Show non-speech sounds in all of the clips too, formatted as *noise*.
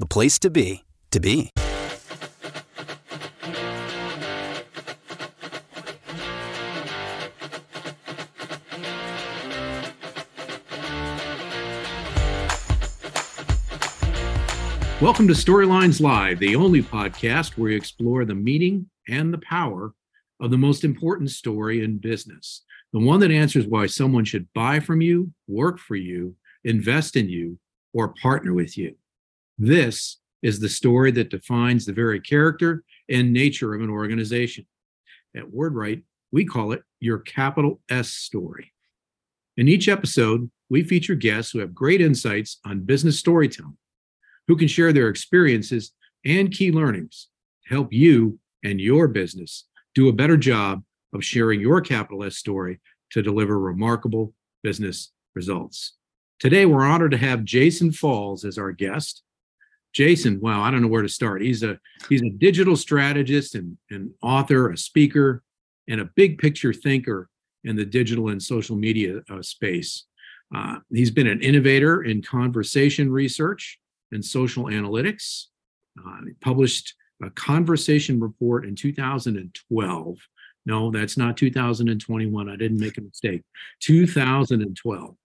the place to be, to be. Welcome to Storylines Live, the only podcast where we explore the meaning and the power of the most important story in business. The one that answers why someone should buy from you, work for you, invest in you, or partner with you. This is the story that defines the very character and nature of an organization. At WordWrite, we call it your capital S story. In each episode, we feature guests who have great insights on business storytelling who can share their experiences and key learnings to help you and your business do a better job of sharing your capital S story to deliver remarkable business results. Today, we're honored to have Jason Falls as our guest. Jason, wow, I don't know where to start. He's a he's a digital strategist and an author, a speaker, and a big picture thinker in the digital and social media uh, space. Uh, he's been an innovator in conversation research, and social analytics. Uh, published a conversation report in 2012. No, that's not 2021. I didn't make a mistake. 2012.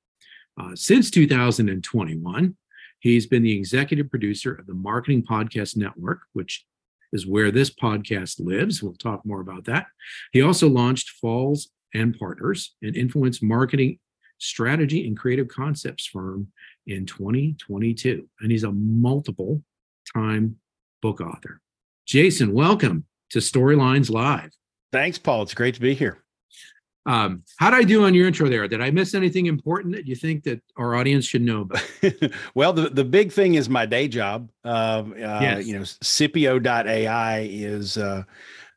Uh, since 2021, he's been the executive producer of the Marketing Podcast Network, which is where this podcast lives. We'll talk more about that. He also launched Falls and Partners, an influence marketing strategy and creative concepts firm in 2022. And he's a multiple time book author. Jason, welcome to Storylines Live. Thanks, Paul. It's great to be here. Um, how did I do on your intro there? Did I miss anything important that you think that our audience should know about? *laughs* well, the, the big thing is my day job. Uh, uh, yes. You know, Cipio.ai is uh,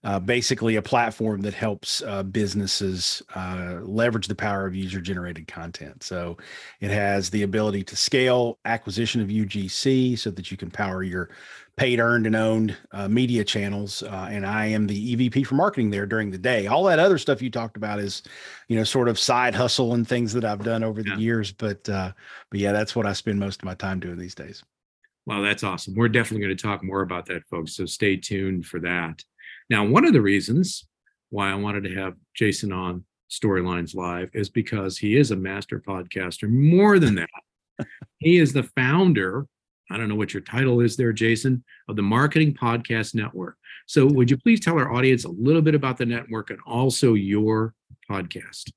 uh, basically a platform that helps uh, businesses uh, leverage the power of user generated content. So it has the ability to scale acquisition of UGC so that you can power your paid, earned, and owned uh, media channels. Uh, and I am the EVP for marketing there during the day. All that other stuff you talked about is, you know, sort of side hustle and things that I've done over the yeah. years. But, uh, but yeah, that's what I spend most of my time doing these days. Well, that's awesome. We're definitely going to talk more about that, folks. So stay tuned for that. Now, one of the reasons why I wanted to have Jason on Storylines Live is because he is a master podcaster. More than that, *laughs* he is the founder. I don't know what your title is there, Jason, of the Marketing Podcast Network. So, would you please tell our audience a little bit about the network and also your podcast?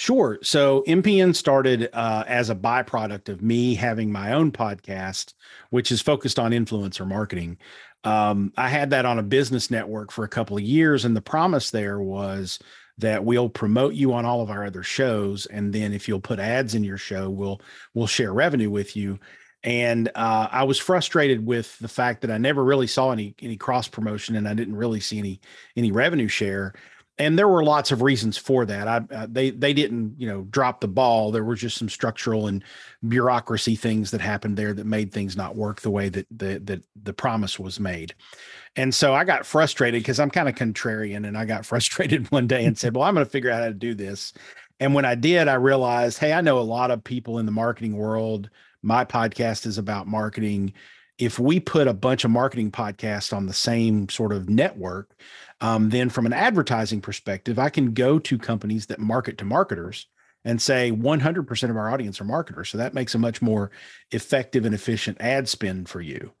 Sure. So MPN started uh, as a byproduct of me having my own podcast, which is focused on influencer marketing. Um, I had that on a business network for a couple of years, and the promise there was that we'll promote you on all of our other shows, and then if you'll put ads in your show, we'll we'll share revenue with you. And uh, I was frustrated with the fact that I never really saw any any cross promotion, and I didn't really see any any revenue share and there were lots of reasons for that. I, uh, they they didn't you know drop the ball. There was just some structural and bureaucracy things that happened there that made things not work the way that the that the promise was made. And so I got frustrated because I'm kind of contrarian, and I got *laughs* frustrated one day and said, "Well, I'm going to figure out how to do this." And when I did, I realized, hey, I know a lot of people in the marketing world. My podcast is about marketing if we put a bunch of marketing podcasts on the same sort of network, um, then from an advertising perspective, I can go to companies that market to marketers and say 100% of our audience are marketers. So that makes a much more effective and efficient ad spend for you.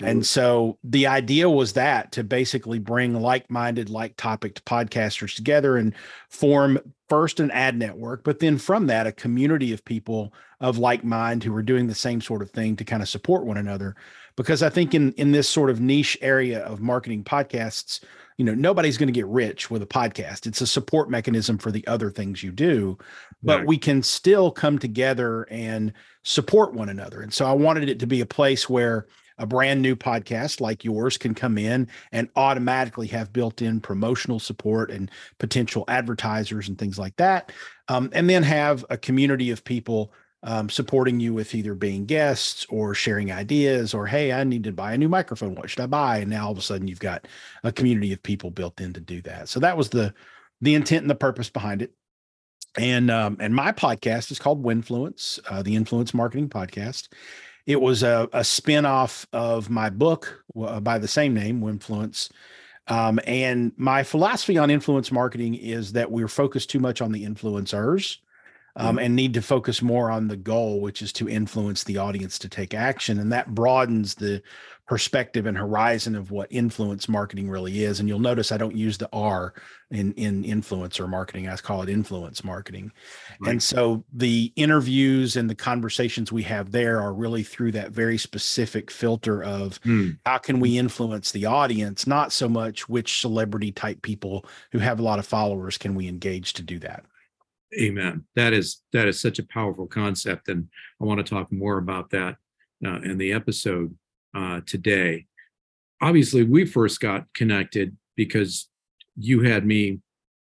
And so the idea was that to basically bring like minded, like topic podcasters together and form first an ad network, but then from that, a community of people of like mind who are doing the same sort of thing to kind of support one another. Because I think in, in this sort of niche area of marketing podcasts, you know nobody's going to get rich with a podcast it's a support mechanism for the other things you do but right. we can still come together and support one another and so i wanted it to be a place where a brand new podcast like yours can come in and automatically have built-in promotional support and potential advertisers and things like that um, and then have a community of people um, supporting you with either being guests or sharing ideas or hey i need to buy a new microphone. What should i buy? And now all of a sudden you've got a community of people built in to do that. So that was the the intent and the purpose behind it. And um, and my podcast is called winfluence uh, the influence marketing podcast. It was a, a spin-off of my book uh, by the same name winfluence. Um, and my philosophy on influence marketing is that we're focused too much on the influencers um, mm-hmm. and need to focus more on the goal, which is to influence the audience to take action. And that broadens the perspective and horizon of what influence marketing really is. And you'll notice I don't use the R in, in influencer marketing, I call it influence marketing. Right. And so the interviews and the conversations we have there are really through that very specific filter of mm. how can we influence the audience, not so much which celebrity type people who have a lot of followers can we engage to do that. Amen. That is that is such a powerful concept, and I want to talk more about that uh, in the episode uh, today. Obviously, we first got connected because you had me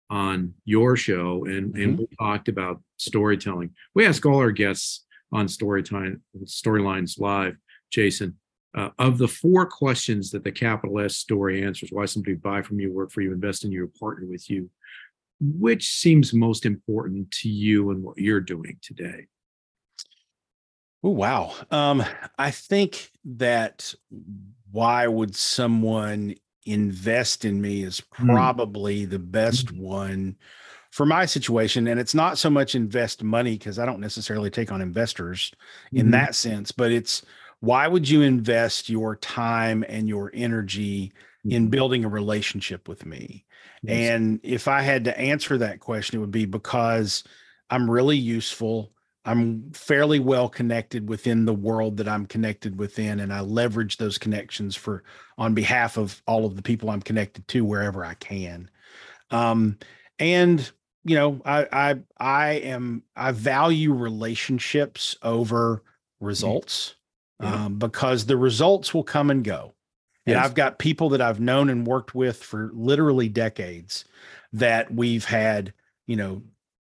on your show, and mm-hmm. and we talked about storytelling. We ask all our guests on Storytime Storylines Live, Jason, uh, of the four questions that the capital S story answers: why somebody buy from you, work for you, invest in you, or partner with you which seems most important to you and what you're doing today? Oh wow. Um, I think that why would someone invest in me is hmm. probably mm. the best mm. one for my situation. And it's not so much invest money because I don't necessarily take on investors mm. in mm-hmm. that sense, but it's why would you invest your time and your energy in mm-hmm. building a relationship with me? Yes. And if I had to answer that question, it would be because I'm really useful. I'm fairly well connected within the world that I'm connected within, and I leverage those connections for on behalf of all of the people I'm connected to wherever I can. Um, and you know, I I I am I value relationships over mm-hmm. results yeah. um, because the results will come and go. And I've got people that I've known and worked with for literally decades that we've had, you know,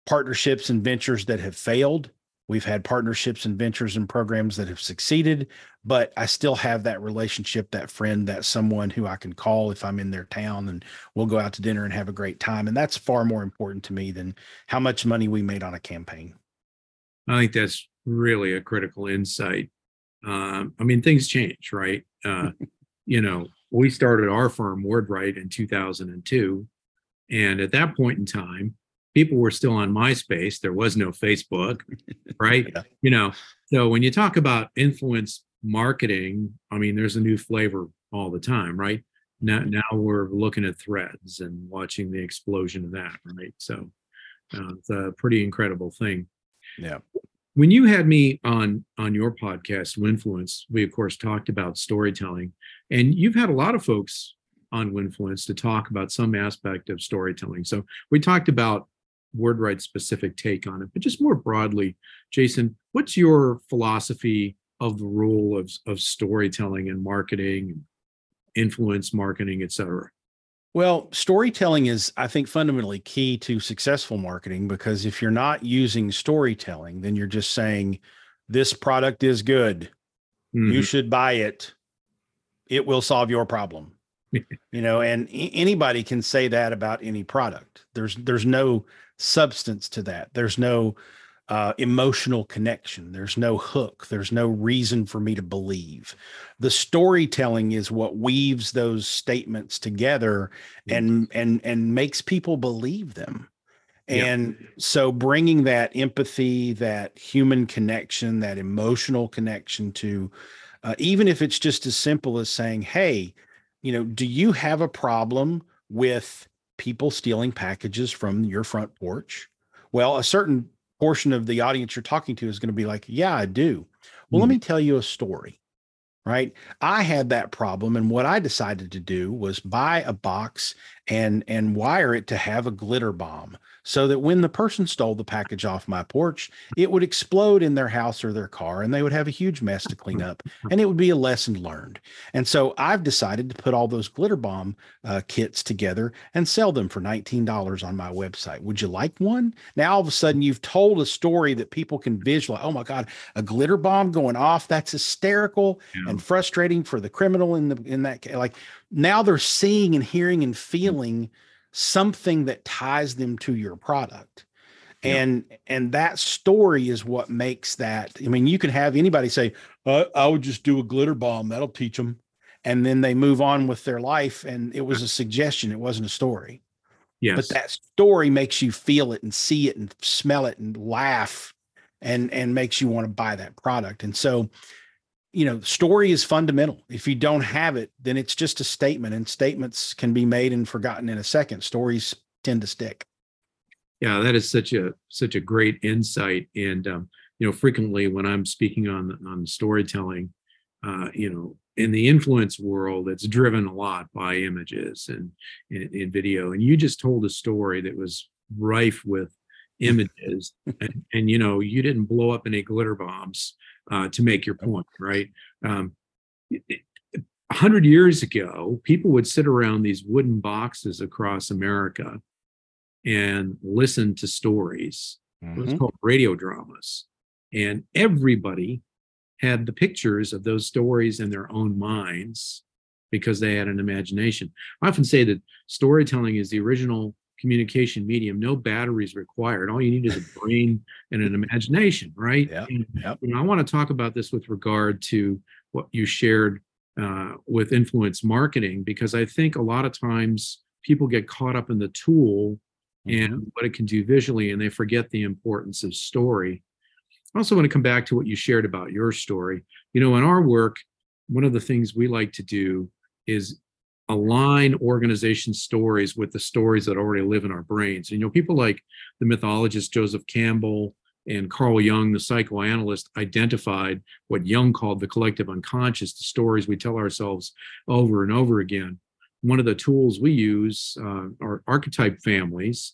partnerships and ventures that have failed. We've had partnerships and ventures and programs that have succeeded, but I still have that relationship, that friend, that someone who I can call if I'm in their town and we'll go out to dinner and have a great time. And that's far more important to me than how much money we made on a campaign. I think that's really a critical insight. Um, I mean, things change, right? Uh, *laughs* you know, we started our firm WordWrite in 2002. And at that point in time, people were still on MySpace. There was no Facebook, *laughs* right? yeah. You know, so when you talk about influence marketing, I mean, there's a new flavor all the time, right? Now, now we're looking at threads and watching the explosion of that, right? So uh, it's a pretty incredible thing. Yeah when you had me on on your podcast winfluence we of course talked about storytelling and you've had a lot of folks on winfluence to talk about some aspect of storytelling. So we talked about WordWrite specific take on it but just more broadly jason what's your philosophy of the role of, of storytelling and marketing influence marketing et cetera well, storytelling is, I think, fundamentally key to successful marketing because if you're not using storytelling, then you're just saying, this product is good. Mm-hmm. You should buy it. It will solve your problem. *laughs* you know, and anybody can say that about any product. There's there's no substance to that. There's no uh, emotional connection. There's no hook. There's no reason for me to believe. The storytelling is what weaves those statements together and and and makes people believe them. And yeah. so bringing that empathy, that human connection, that emotional connection to, uh, even if it's just as simple as saying, Hey, you know, do you have a problem with people stealing packages from your front porch? Well, a certain portion of the audience you're talking to is going to be like, Yeah, I do. Well, mm. let me tell you a story right i had that problem and what i decided to do was buy a box and and wire it to have a glitter bomb so that when the person stole the package off my porch, it would explode in their house or their car and they would have a huge mess to clean up and it would be a lesson learned. And so I've decided to put all those glitter bomb uh, kits together and sell them for $19 on my website. Would you like one? Now, all of a sudden, you've told a story that people can visualize. Oh my God, a glitter bomb going off. That's hysterical yeah. and frustrating for the criminal in the in that case. like now they're seeing and hearing and feeling something that ties them to your product. And and that story is what makes that i mean you can have anybody say uh, i would just do a glitter bomb that'll teach them and then they move on with their life and it was a suggestion it wasn't a story. Yes. but that story makes you feel it and see it and smell it and laugh and and makes you want to buy that product. And so you know, story is fundamental. If you don't have it, then it's just a statement, and statements can be made and forgotten in a second. Stories tend to stick. Yeah, that is such a such a great insight. And um, you know, frequently when I'm speaking on on storytelling, uh, you know, in the influence world, it's driven a lot by images and in video. And you just told a story that was rife with images, *laughs* and, and you know, you didn't blow up any glitter bombs uh, to make your point, right? Um, a hundred years ago, people would sit around these wooden boxes across America and listen to stories. Mm-hmm. It was called radio dramas. And everybody had the pictures of those stories in their own minds because they had an imagination. I often say that storytelling is the original communication medium, no batteries required. All you need is a brain and an imagination, right? Yeah. Yep. You know, I want to talk about this with regard to what you shared uh, with influence marketing, because I think a lot of times people get caught up in the tool mm-hmm. and what it can do visually, and they forget the importance of story. I also want to come back to what you shared about your story. You know, in our work, one of the things we like to do is align organization stories with the stories that already live in our brains. And, you know, people like the mythologist Joseph Campbell and Carl Jung, the psychoanalyst, identified what Jung called the collective unconscious, the stories we tell ourselves over and over again. One of the tools we use uh, are archetype families.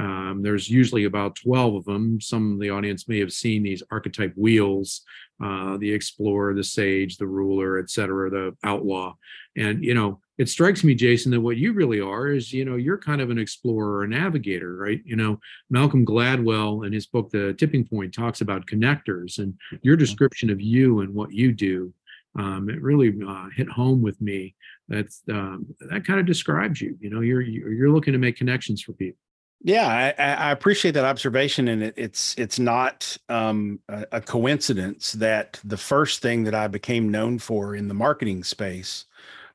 Um, there's usually about 12 of them. Some of the audience may have seen these archetype wheels uh, the explorer, the sage, the ruler, et cetera, the outlaw. And, you know, it strikes me, Jason, that what you really are is, you know, you're kind of an explorer, a navigator, right? You know, Malcolm Gladwell in his book, The Tipping Point, talks about connectors and your mm-hmm. description of you and what you do. Um, it really uh, hit home with me. That's um, that kind of describes you. You know, you're you're looking to make connections for people. Yeah, I, I, appreciate that observation, and it, it's it's not um, a, a, coincidence that the first thing that I became known for in the marketing space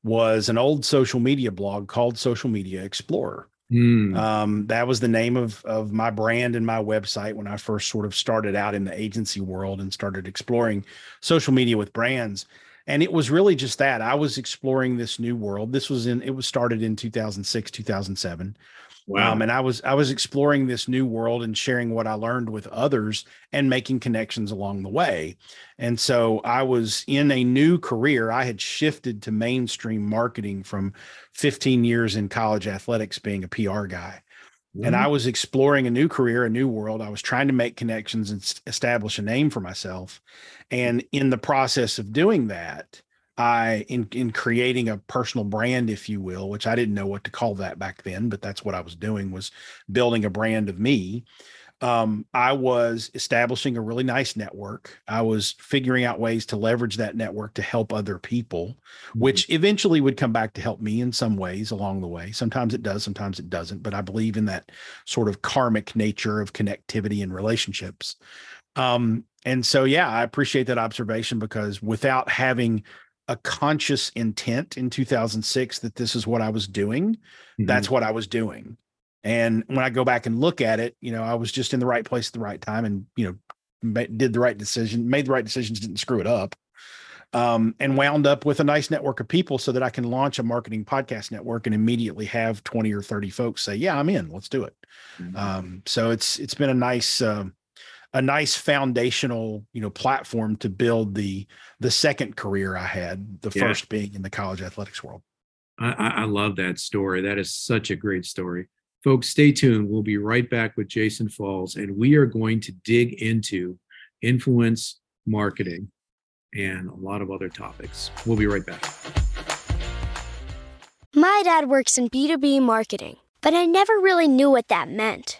was an old social media blog called Social Media Explorer. Mm. Um, that was the name of of my brand and my website when I first sort of started out in the agency world and started exploring social media with brands. And it was really just that I was exploring this new world. This was in it was started in 2006, 2007 Wow. Um, and I was I was exploring this new world and sharing what I learned with others and making connections along the way. And so I was in a new career. I had shifted to mainstream marketing from 15 years in college athletics being a PR guy. Mm-hmm. And I was exploring a new career, a new world. I was trying to make connections and establish a name for myself. And in the process of doing that, I in in creating a personal brand, if you will, which I didn't know what to call that back then, but that's what I was doing was building a brand of me. Um, I was establishing a really nice network. I was figuring out ways to leverage that network to help other people, mm-hmm. which eventually would come back to help me in some ways along the way. Sometimes it does, sometimes it doesn't, but I believe in that sort of karmic nature of connectivity and relationships. Um, and so, yeah, I appreciate that observation because without having a conscious intent in 2006 that this is what I was doing, mm-hmm. that's what I was doing. And when I go back and look at it, you know, I was just in the right place at the right time and, you know, did the right decision, made the right decisions, didn't screw it up. Um, and wound up with a nice network of people so that I can launch a marketing podcast network and immediately have 20 or 30 folks say, yeah, I'm in, let's do it. Mm-hmm. Um, so it's, it's been a nice, um, a nice foundational, you know, platform to build the, the second career I had, the yeah. first being in the college athletics world. I, I love that story. That is such a great story. Folks, stay tuned. We'll be right back with Jason Falls, and we are going to dig into influence marketing and a lot of other topics. We'll be right back. My dad works in B2B marketing, but I never really knew what that meant.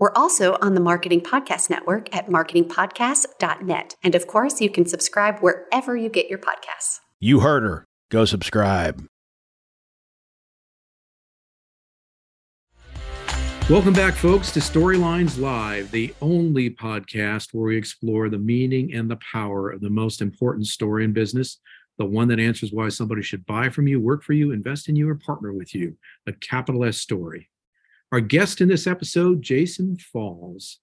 We're also on the Marketing Podcast Network at marketingpodcast.net. And of course, you can subscribe wherever you get your podcasts. You heard her. Go subscribe. Welcome back, folks, to Storylines Live, the only podcast where we explore the meaning and the power of the most important story in business, the one that answers why somebody should buy from you, work for you, invest in you, or partner with you, a capital S story. Our guest in this episode, Jason Falls.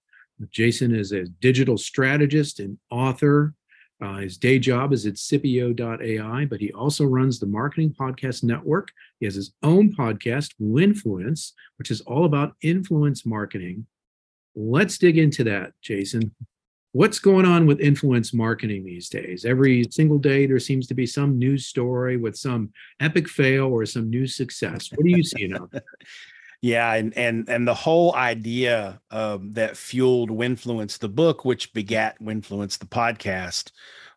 Jason is a digital strategist and author, uh, his day job is at Cipio.ai, but he also runs the Marketing Podcast Network. He has his own podcast, Winfluence, which is all about influence marketing. Let's dig into that, Jason. What's going on with influence marketing these days? Every single day, there seems to be some news story with some epic fail or some new success. What are you seeing out there? Yeah, and and and the whole idea um, that fueled Winfluence the book, which begat Winfluence the podcast,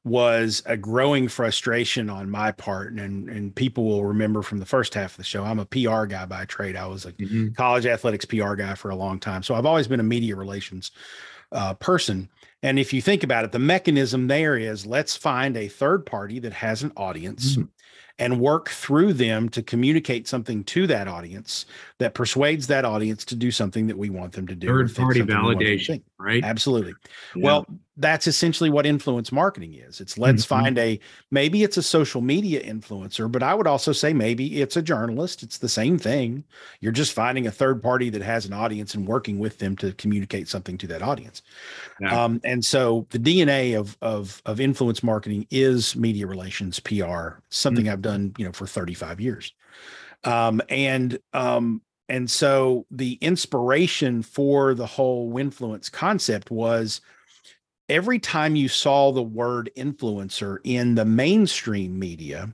was a growing frustration on my part, and and people will remember from the first half of the show. I'm a PR guy by trade. I was a mm-hmm. college athletics PR guy for a long time, so I've always been a media relations uh, person. And if you think about it, the mechanism there is let's find a third party that has an audience. Mm-hmm and work through them to communicate something to that audience that persuades that audience to do something that we want them to do. Third party validation, right? Absolutely. Yeah. Well, that's essentially what influence marketing is. It's let's mm-hmm. find a maybe it's a social media influencer, but I would also say maybe it's a journalist. It's the same thing. You're just finding a third party that has an audience and working with them to communicate something to that audience. Yeah. Um, and so the DNA of of of influence marketing is media relations, PR, something mm-hmm. I've done, you know, for 35 years. Um, and um, and so the inspiration for the whole influence concept was every time you saw the word influencer in the mainstream media,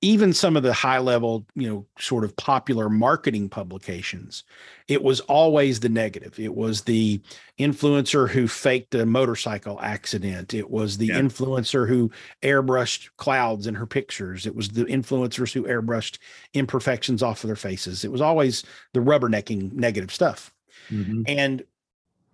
even some of the high level, you know, sort of popular marketing publications, it was always the negative. It was the influencer who faked a motorcycle accident. It was the yeah. influencer who airbrushed clouds in her pictures. It was the influencers who airbrushed imperfections off of their faces. It was always the rubbernecking negative stuff. Mm-hmm. And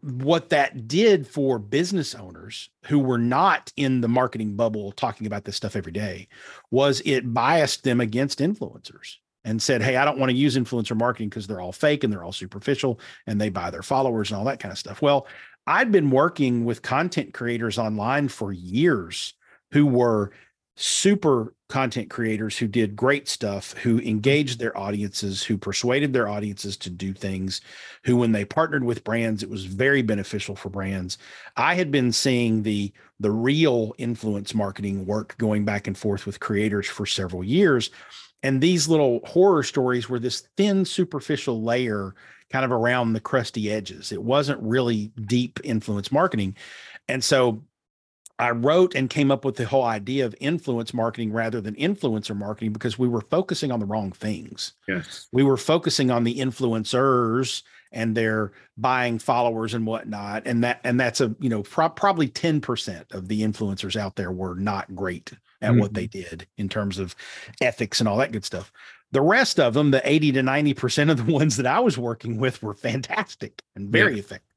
what that did for business owners who were not in the marketing bubble talking about this stuff every day was it biased them against influencers. and said, Hey, I don't want to use influencer marketing because they're all fake and they're all superficial and they buy their followers and all that kind of stuff. Well, I'd been working with content creators online for years who were super content creators who did great stuff, who engaged their audiences, who persuaded their audiences to do things, who, when they partnered with brands, it was very beneficial for brands. I had been seeing the the real influence marketing work going back and forth with creators for several years. And these little horror stories were this thin, superficial layer kind of around the crusty edges. It wasn't really deep influence marketing. And so I wrote and came up with the whole idea of influence marketing rather than influencer marketing because we were focusing on the wrong things. Yes. We were focusing on the influencers and their buying followers and whatnot. And that and that's a you know pro- probably 10% of the influencers out there were not great at mm-hmm. what they did in terms of ethics and all that good stuff. The rest of them, the 80 to 90% of the *laughs* ones that I was working with were fantastic and very yeah. effective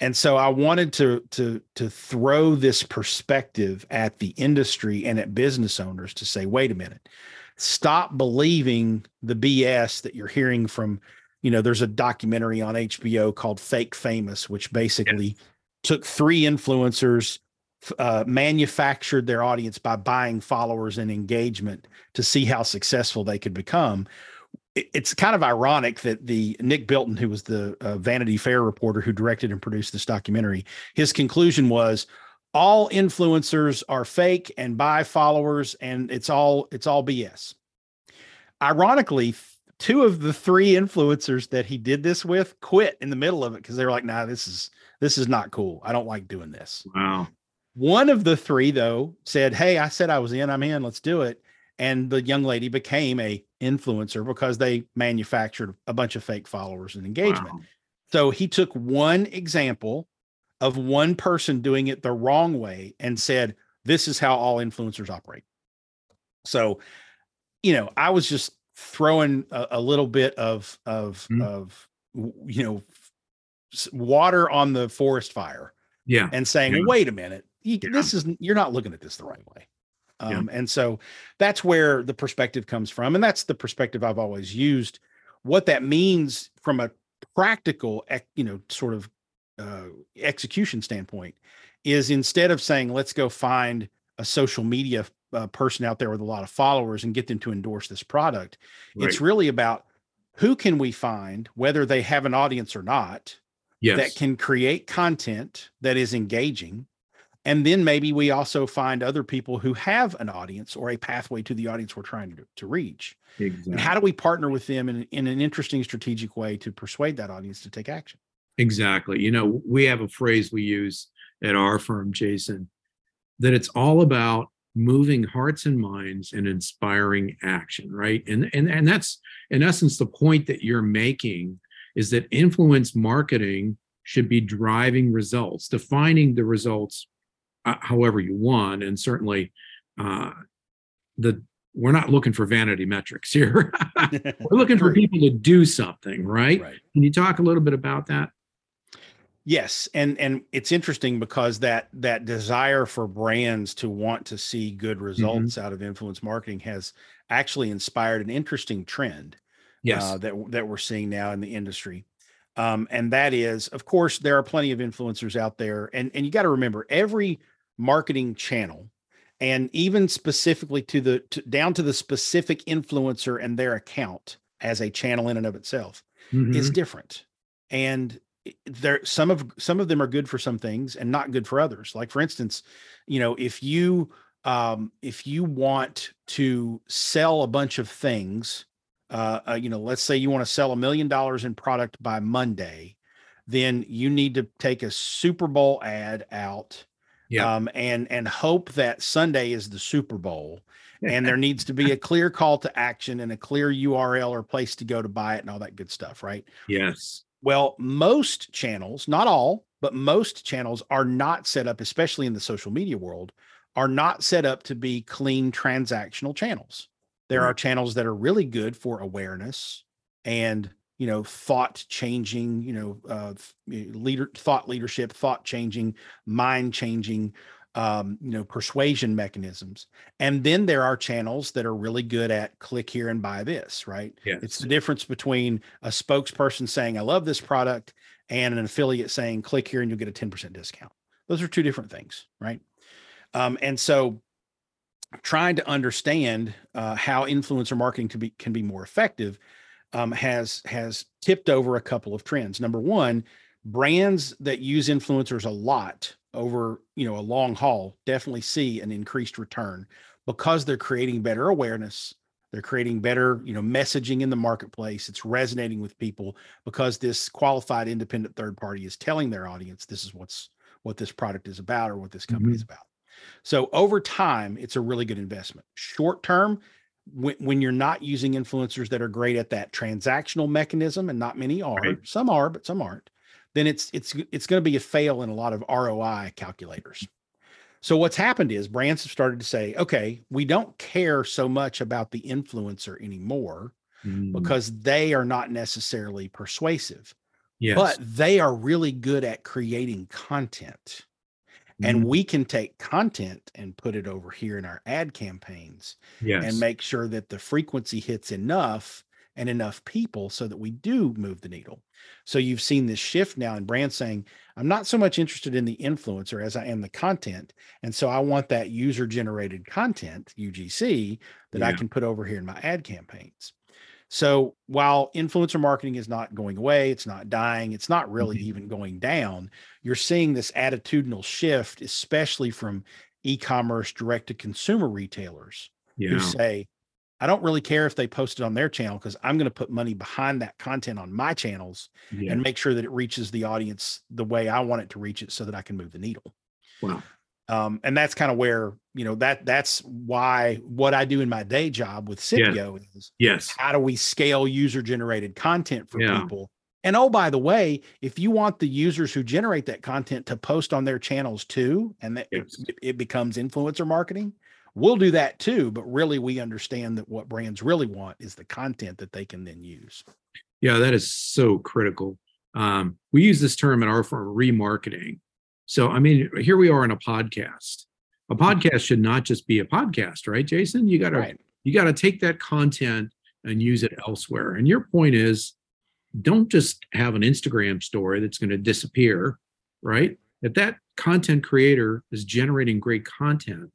and so i wanted to to to throw this perspective at the industry and at business owners to say wait a minute. Stop believing the bs that you're hearing from you know there's a documentary on hbo called fake famous which basically took three influencers uh, manufactured their audience by buying followers and engagement to see how successful they could become it's kind of ironic that the Nick Bilton, who was the uh, Vanity Fair reporter who directed and produced this documentary, his conclusion was all influencers are fake and buy followers, and it's all it's all BS. Ironically, two of the three influencers that he did this with quit in the middle of it because they were like, "Nah, this is this is not cool. I don't like doing this." Wow. One of the three, though, said, "Hey, I said I was in. I'm in. Let's do it." And the young lady became a influencer because they manufactured a bunch of fake followers and engagement. Wow. So he took one example of one person doing it the wrong way and said, "This is how all influencers operate." So, you know, I was just throwing a, a little bit of of mm-hmm. of you know water on the forest fire. Yeah. And saying, yeah. "Wait a minute. You, yeah. This is you're not looking at this the right way." Um, yeah. And so that's where the perspective comes from. And that's the perspective I've always used. What that means from a practical, you know, sort of uh, execution standpoint is instead of saying, let's go find a social media uh, person out there with a lot of followers and get them to endorse this product, right. it's really about who can we find, whether they have an audience or not, yes. that can create content that is engaging and then maybe we also find other people who have an audience or a pathway to the audience we're trying to, to reach. Exactly. And how do we partner with them in, in an interesting strategic way to persuade that audience to take action? Exactly. You know, we have a phrase we use at our firm, Jason, that it's all about moving hearts and minds and inspiring action, right? And and and that's in essence the point that you're making is that influence marketing should be driving results, defining the results however you want. And certainly, uh, the we're not looking for vanity metrics here. *laughs* we're *laughs* looking for people to do something, right? right? Can you talk a little bit about that? Yes, and and it's interesting because that that desire for brands to want to see good results mm-hmm. out of influence marketing has actually inspired an interesting trend. Yes, uh, that that we're seeing now in the industry. Um, and that is, of course, there are plenty of influencers out there, and and you got to remember every marketing channel, and even specifically to the to, down to the specific influencer and their account as a channel in and of itself mm-hmm. is different, and there some of some of them are good for some things and not good for others. Like for instance, you know, if you um, if you want to sell a bunch of things uh, uh, you know, let's say you want to sell a million dollars in product by Monday, then you need to take a Super Bowl ad out, yeah. um, and and hope that Sunday is the Super Bowl, and there needs to be a clear call to action and a clear URL or place to go to buy it and all that good stuff, right? Yes. Well, most channels, not all, but most channels are not set up, especially in the social media world, are not set up to be clean transactional channels. There are channels that are really good for awareness and you know thought changing, you know, uh, leader thought leadership, thought changing, mind changing um, you know, persuasion mechanisms. And then there are channels that are really good at click here and buy this, right? Yes. It's the difference between a spokesperson saying, I love this product, and an affiliate saying, click here and you'll get a 10% discount. Those are two different things, right? Um, and so trying to understand uh, how influencer marketing can be can be more effective um, has has tipped over a couple of trends. Number one, brands that use influencers a lot over you know a long haul definitely see an increased return because they're creating better awareness they're creating better you know messaging in the marketplace it's resonating with people because this qualified independent third party is telling their audience this is what's what this product is about or what this company mm-hmm. is about so over time it's a really good investment short term when, when you're not using influencers that are great at that transactional mechanism and not many are right. some are but some aren't then it's it's it's going to be a fail in a lot of ROI calculators. So what's happened is brands have started to say, okay, we don't care so much about the influencer anymore mm. because they are not necessarily persuasive. Yes. But they are really good at creating content. And mm-hmm. we can take content and put it over here in our ad campaigns yes. and make sure that the frequency hits enough and enough people so that we do move the needle. So you've seen this shift now in brand saying, I'm not so much interested in the influencer as I am the content. And so I want that user generated content, UGC, that yeah. I can put over here in my ad campaigns. So while influencer marketing is not going away, it's not dying, it's not really mm-hmm. even going down, you're seeing this attitudinal shift, especially from e commerce direct to consumer retailers yeah. who say, I don't really care if they post it on their channel because I'm going to put money behind that content on my channels yeah. and make sure that it reaches the audience the way I want it to reach it so that I can move the needle. Wow. Um, and that's kind of where, you know, that that's why what I do in my day job with Cipio yeah. is yes, how do we scale user generated content for yeah. people? And oh, by the way, if you want the users who generate that content to post on their channels too, and that yes. it, it becomes influencer marketing, We'll do that too, but really we understand that what brands really want is the content that they can then use. Yeah, that is so critical. Um, we use this term in our firm, remarketing. So, I mean, here we are in a podcast. A podcast should not just be a podcast, right, Jason? You got to right. you got to take that content and use it elsewhere. And your point is, don't just have an Instagram story that's going to disappear, right? If that content creator is generating great content,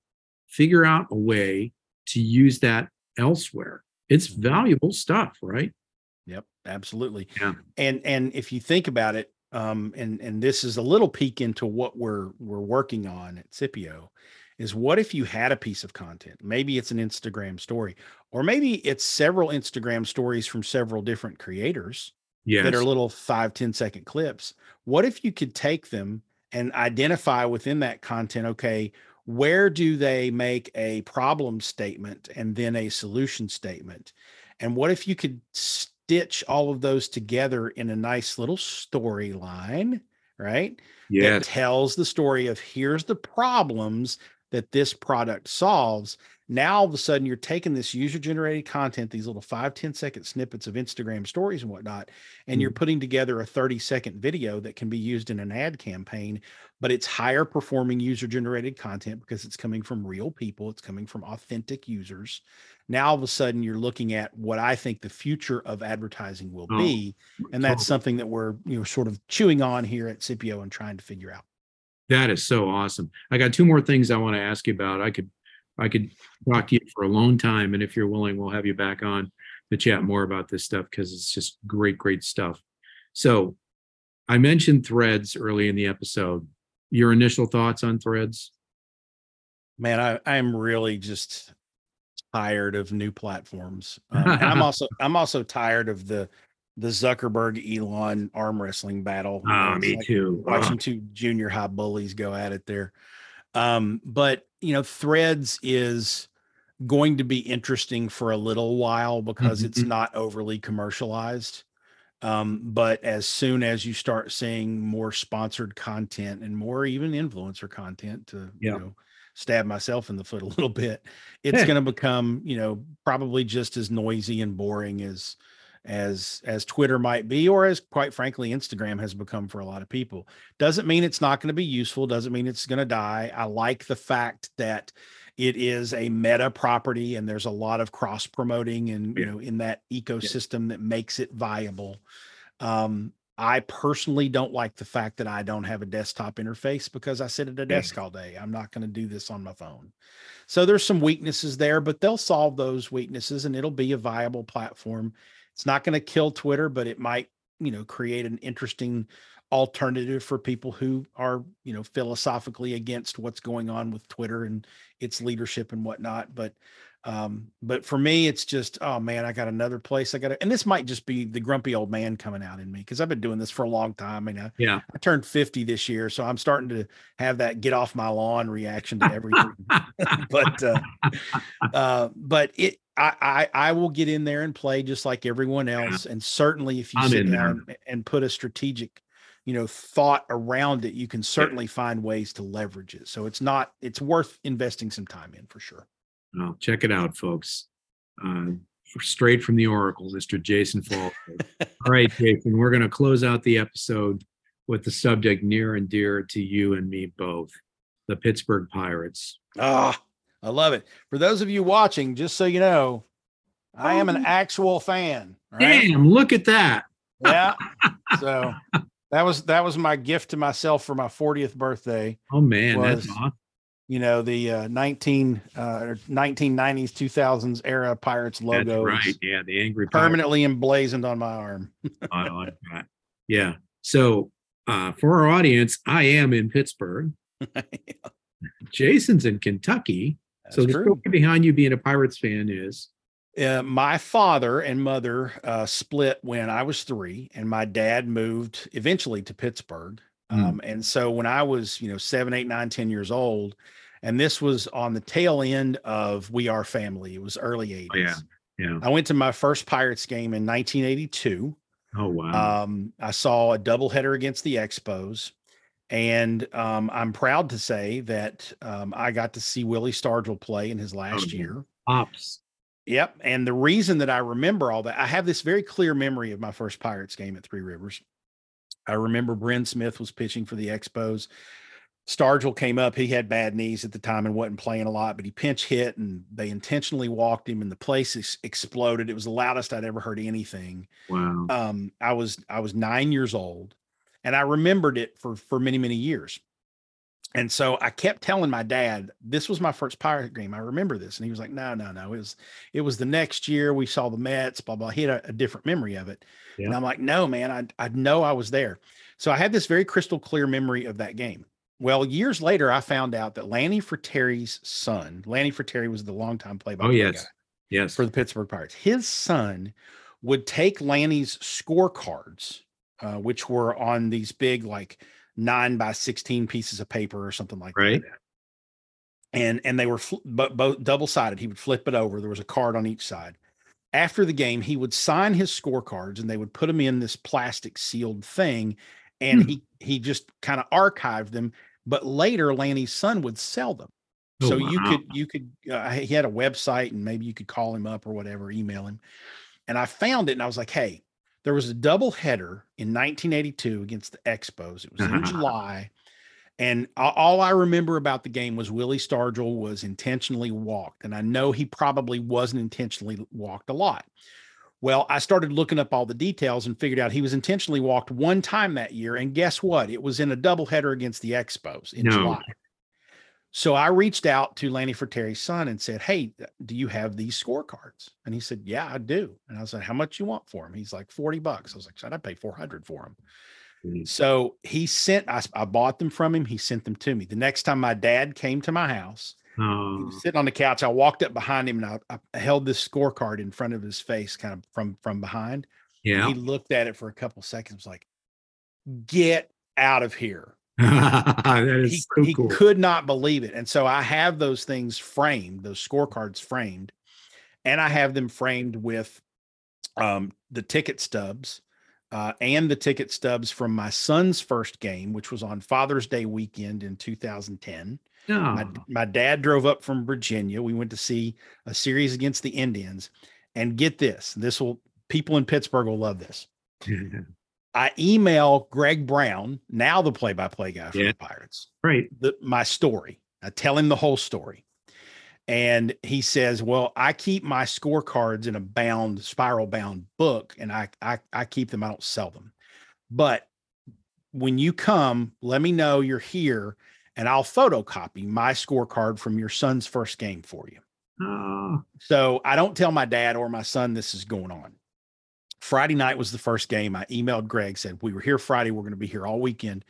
figure out a way to use that elsewhere. It's mm-hmm. valuable stuff, right? Yep, absolutely. Yeah. And and if you think about it, um, and and this is a little peek into what we're we're working on at Cipio, is what if you had a piece of content? Maybe it's an Instagram story, or maybe it's several Instagram stories from several different creators yes. that are little five ten second clips. What if you could take them and identify within that content, okay, where do they make a problem statement and then a solution statement? And what if you could stitch all of those together in a nice little storyline, right? Yeah. That tells the story of here's the problems that this product solves. Now all of a sudden you're taking this user generated content, these little five ten second snippets of Instagram stories and whatnot, and mm. you're putting together a 30 second video that can be used in an ad campaign but it's higher performing user generated content because it's coming from real people, it's coming from authentic users. Now all of a sudden you're looking at what I think the future of advertising will oh, be, and that's something that we're you know sort of chewing on here at Cipio and trying to figure out. That is so awesome. I got two more things I want to ask you about. I could I could talk to you for a long time, and if you're willing, we'll have you back on to chat more about this stuff because it's just great, great stuff. So I mentioned threads early in the episode your initial thoughts on threads? Man, I, I'm really just tired of new platforms. *laughs* Um, I'm also I'm also tired of the the Zuckerberg Elon arm wrestling battle. Oh, me like too. Watching two junior high bullies go at it there. Um, but you know, Threads is going to be interesting for a little while because mm-hmm. it's not overly commercialized. Um, but as soon as you start seeing more sponsored content and more even influencer content to yeah. you know stab myself in the foot a *laughs* little bit, it's going to become you know probably just as noisy and boring as as as Twitter might be, or as quite frankly Instagram has become for a lot of people. Doesn't mean it's not going to be useful. Doesn't mean it's going to die. I like the fact that it is a meta property and there's a lot of cross promoting and you know in that ecosystem yeah. that makes it viable. Um, I personally don't like the fact that I don't have a desktop interface because I sit at a mm. desk all day. I'm not going to do this on my phone. So there's some weaknesses there, but they'll solve those weaknesses and it'll be a viable platform. It's not going to kill Twitter, but it might, you know, create an interesting alternative for people who are, you know, philosophically against what's going on with Twitter and its leadership and whatnot. But um, but for me, it's just, oh man, I got another place I got to, and this might just be the grumpy old man coming out in me because I've been doing this for a long time. I mean, I, yeah, I turned 50 this year, so I'm starting to have that get off my lawn reaction to everything. *laughs* but, uh, uh, but it, I, I, I will get in there and play just like everyone else. And certainly if you I'm sit down and, and put a strategic, you know, thought around it, you can certainly yeah. find ways to leverage it. So it's not, it's worth investing some time in for sure. Oh, check it out, folks. Uh, straight from the Oracle, Mr. Jason Fall. All right, Jason, we're going to close out the episode with the subject near and dear to you and me both the Pittsburgh Pirates. Ah, oh, I love it. For those of you watching, just so you know, I am an actual fan. Right? Damn, look at that. Yeah. *laughs* so that was that was my gift to myself for my 40th birthday. Oh man, was, that's awesome you know the uh, 19 uh, 1990s 2000s era pirates logo right yeah the angry permanently Pirates. emblazoned on my arm *laughs* I like that. yeah so uh, for our audience i am in pittsburgh *laughs* jason's in kentucky That's so the true. story behind you being a pirates fan is uh, my father and mother uh, split when I was three, and my dad moved eventually to Pittsburgh. Mm. Um, and so when I was, you know, seven, eight, nine, ten years old, and this was on the tail end of We Are Family. It was early 80s. Oh, yeah. Yeah. I went to my first Pirates game in 1982. Oh wow. Um, I saw a doubleheader against the Expos. And um, I'm proud to say that um, I got to see Willie Stargell play in his last oh, year. Ops. Yep. And the reason that I remember all that, I have this very clear memory of my first Pirates game at Three Rivers. I remember Bryn Smith was pitching for the Expos. Stargell came up. He had bad knees at the time and wasn't playing a lot, but he pinch hit and they intentionally walked him and the place ex- exploded. It was the loudest I'd ever heard anything. Wow. Um, I was I was nine years old and I remembered it for for many, many years. And so I kept telling my dad, this was my first pirate game. I remember this. And he was like, no, no, no. It was it was the next year we saw the Mets, blah, blah. He had a, a different memory of it. Yeah. And I'm like, no, man, I I know I was there. So I had this very crystal clear memory of that game. Well, years later, I found out that Lanny Frattare's son, Lanny Frattare was the longtime play-by-play oh, yes. guy yes. for the Pittsburgh Pirates. His son would take Lanny's scorecards, uh, which were on these big, like nine by 16 pieces of paper or something like right. that. And and they were fl- but both double sided. He would flip it over. There was a card on each side. After the game, he would sign his scorecards and they would put them in this plastic sealed thing and hmm. he he just kind of archived them. But later, Lanny's son would sell them. Oh, so wow. you could you could uh, he had a website and maybe you could call him up or whatever, email him. And I found it and I was like, hey, there was a double header in 1982 against the Expos. It was in uh-huh. July. And all I remember about the game was Willie Stargell was intentionally walked. And I know he probably wasn't intentionally walked a lot. Well, I started looking up all the details and figured out he was intentionally walked one time that year. And guess what? It was in a doubleheader against the Expos in no. July. So I reached out to Lanny Frattare's son and said, Hey, do you have these scorecards? And he said, Yeah, I do. And I said, How much you want for them? He's like, 40 bucks. I was like, Should I pay 400 for them? Mm-hmm. So he sent, I, I bought them from him. He sent them to me. The next time my dad came to my house, Oh. He was sitting on the couch. I walked up behind him and I, I held this scorecard in front of his face, kind of from from behind. Yeah. he looked at it for a couple seconds, like, "Get out of here!" *laughs* that is he, so he cool. could not believe it, and so I have those things framed, those scorecards framed, and I have them framed with um, the ticket stubs. Uh, and the ticket stubs from my son's first game, which was on Father's Day weekend in 2010. No. My, my dad drove up from Virginia. We went to see a series against the Indians. And get this, this will people in Pittsburgh will love this. *laughs* I email Greg Brown, now the play-by-play guy for yeah. the Pirates, right? The, my story. I tell him the whole story, and he says, "Well, I keep my scorecards in a bound, spiral-bound book, and I, I I keep them. I don't sell them. But when you come, let me know you're here, and I'll photocopy my scorecard from your son's first game for you." Uh. So I don't tell my dad or my son this is going on. Friday night was the first game. I emailed Greg, said, We were here Friday. We're going to be here all weekend.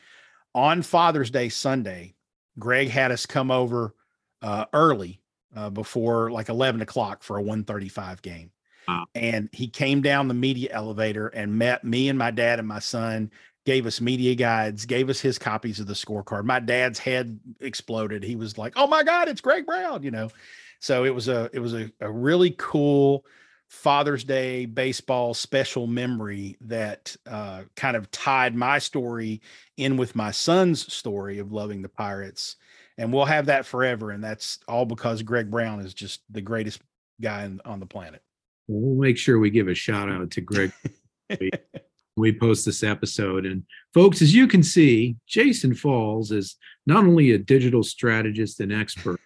On Father's Day Sunday, Greg had us come over uh, early uh, before like 11 o'clock for a 135 game. Wow. And he came down the media elevator and met me and my dad and my son, gave us media guides, gave us his copies of the scorecard. My dad's head exploded. He was like, Oh my God, it's Greg Brown, you know. So it was a it was a, a really cool Father's Day baseball special memory that uh, kind of tied my story in with my son's story of loving the Pirates. And we'll have that forever. And that's all because Greg Brown is just the greatest guy in, on the planet. We'll make sure we give a shout out to Greg. *laughs* we post this episode. And folks, as you can see, Jason Falls is not only a digital strategist and expert,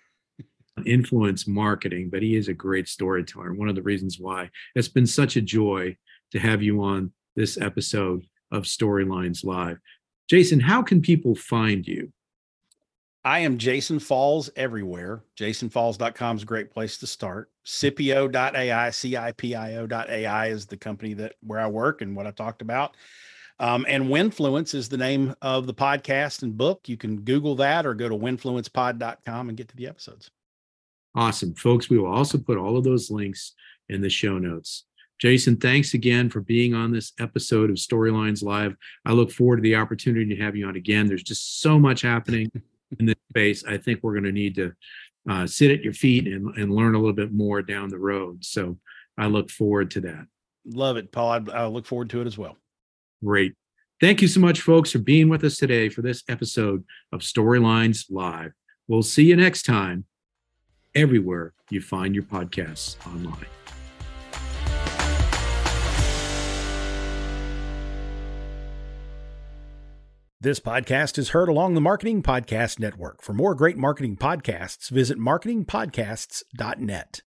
influence marketing, but he is a great storyteller. One of the reasons why it's been such a joy to have you on this episode of Storylines Live. Jason, how can people find you? I am Jason Falls everywhere. JasonFalls.com is a great place to start. Cipio.ai, C-I-P-I-O.ai is the company that where I work and what I talked about. Um, and Winfluence is the name of the podcast and book. You can Google that or go to winfluencepod.com and get to the episodes. Awesome. Folks, we will also put all of those links in the show notes. Jason, thanks again for being on this episode of Storylines Live. I look forward to the opportunity to have you on again. There's just so much happening in this space. I think we're going to need to uh, sit at your feet and, and learn a little bit more down the road. So I look forward to that. Love it, Paul. I, I look forward to it as well. Great. Thank you so much, folks, for being with us today for this episode of Storylines Live. We'll see you next time everywhere you find your podcasts online. This podcast is heard along the Marketing Podcast Network. For more great marketing podcasts, visit marketingpodcasts.net.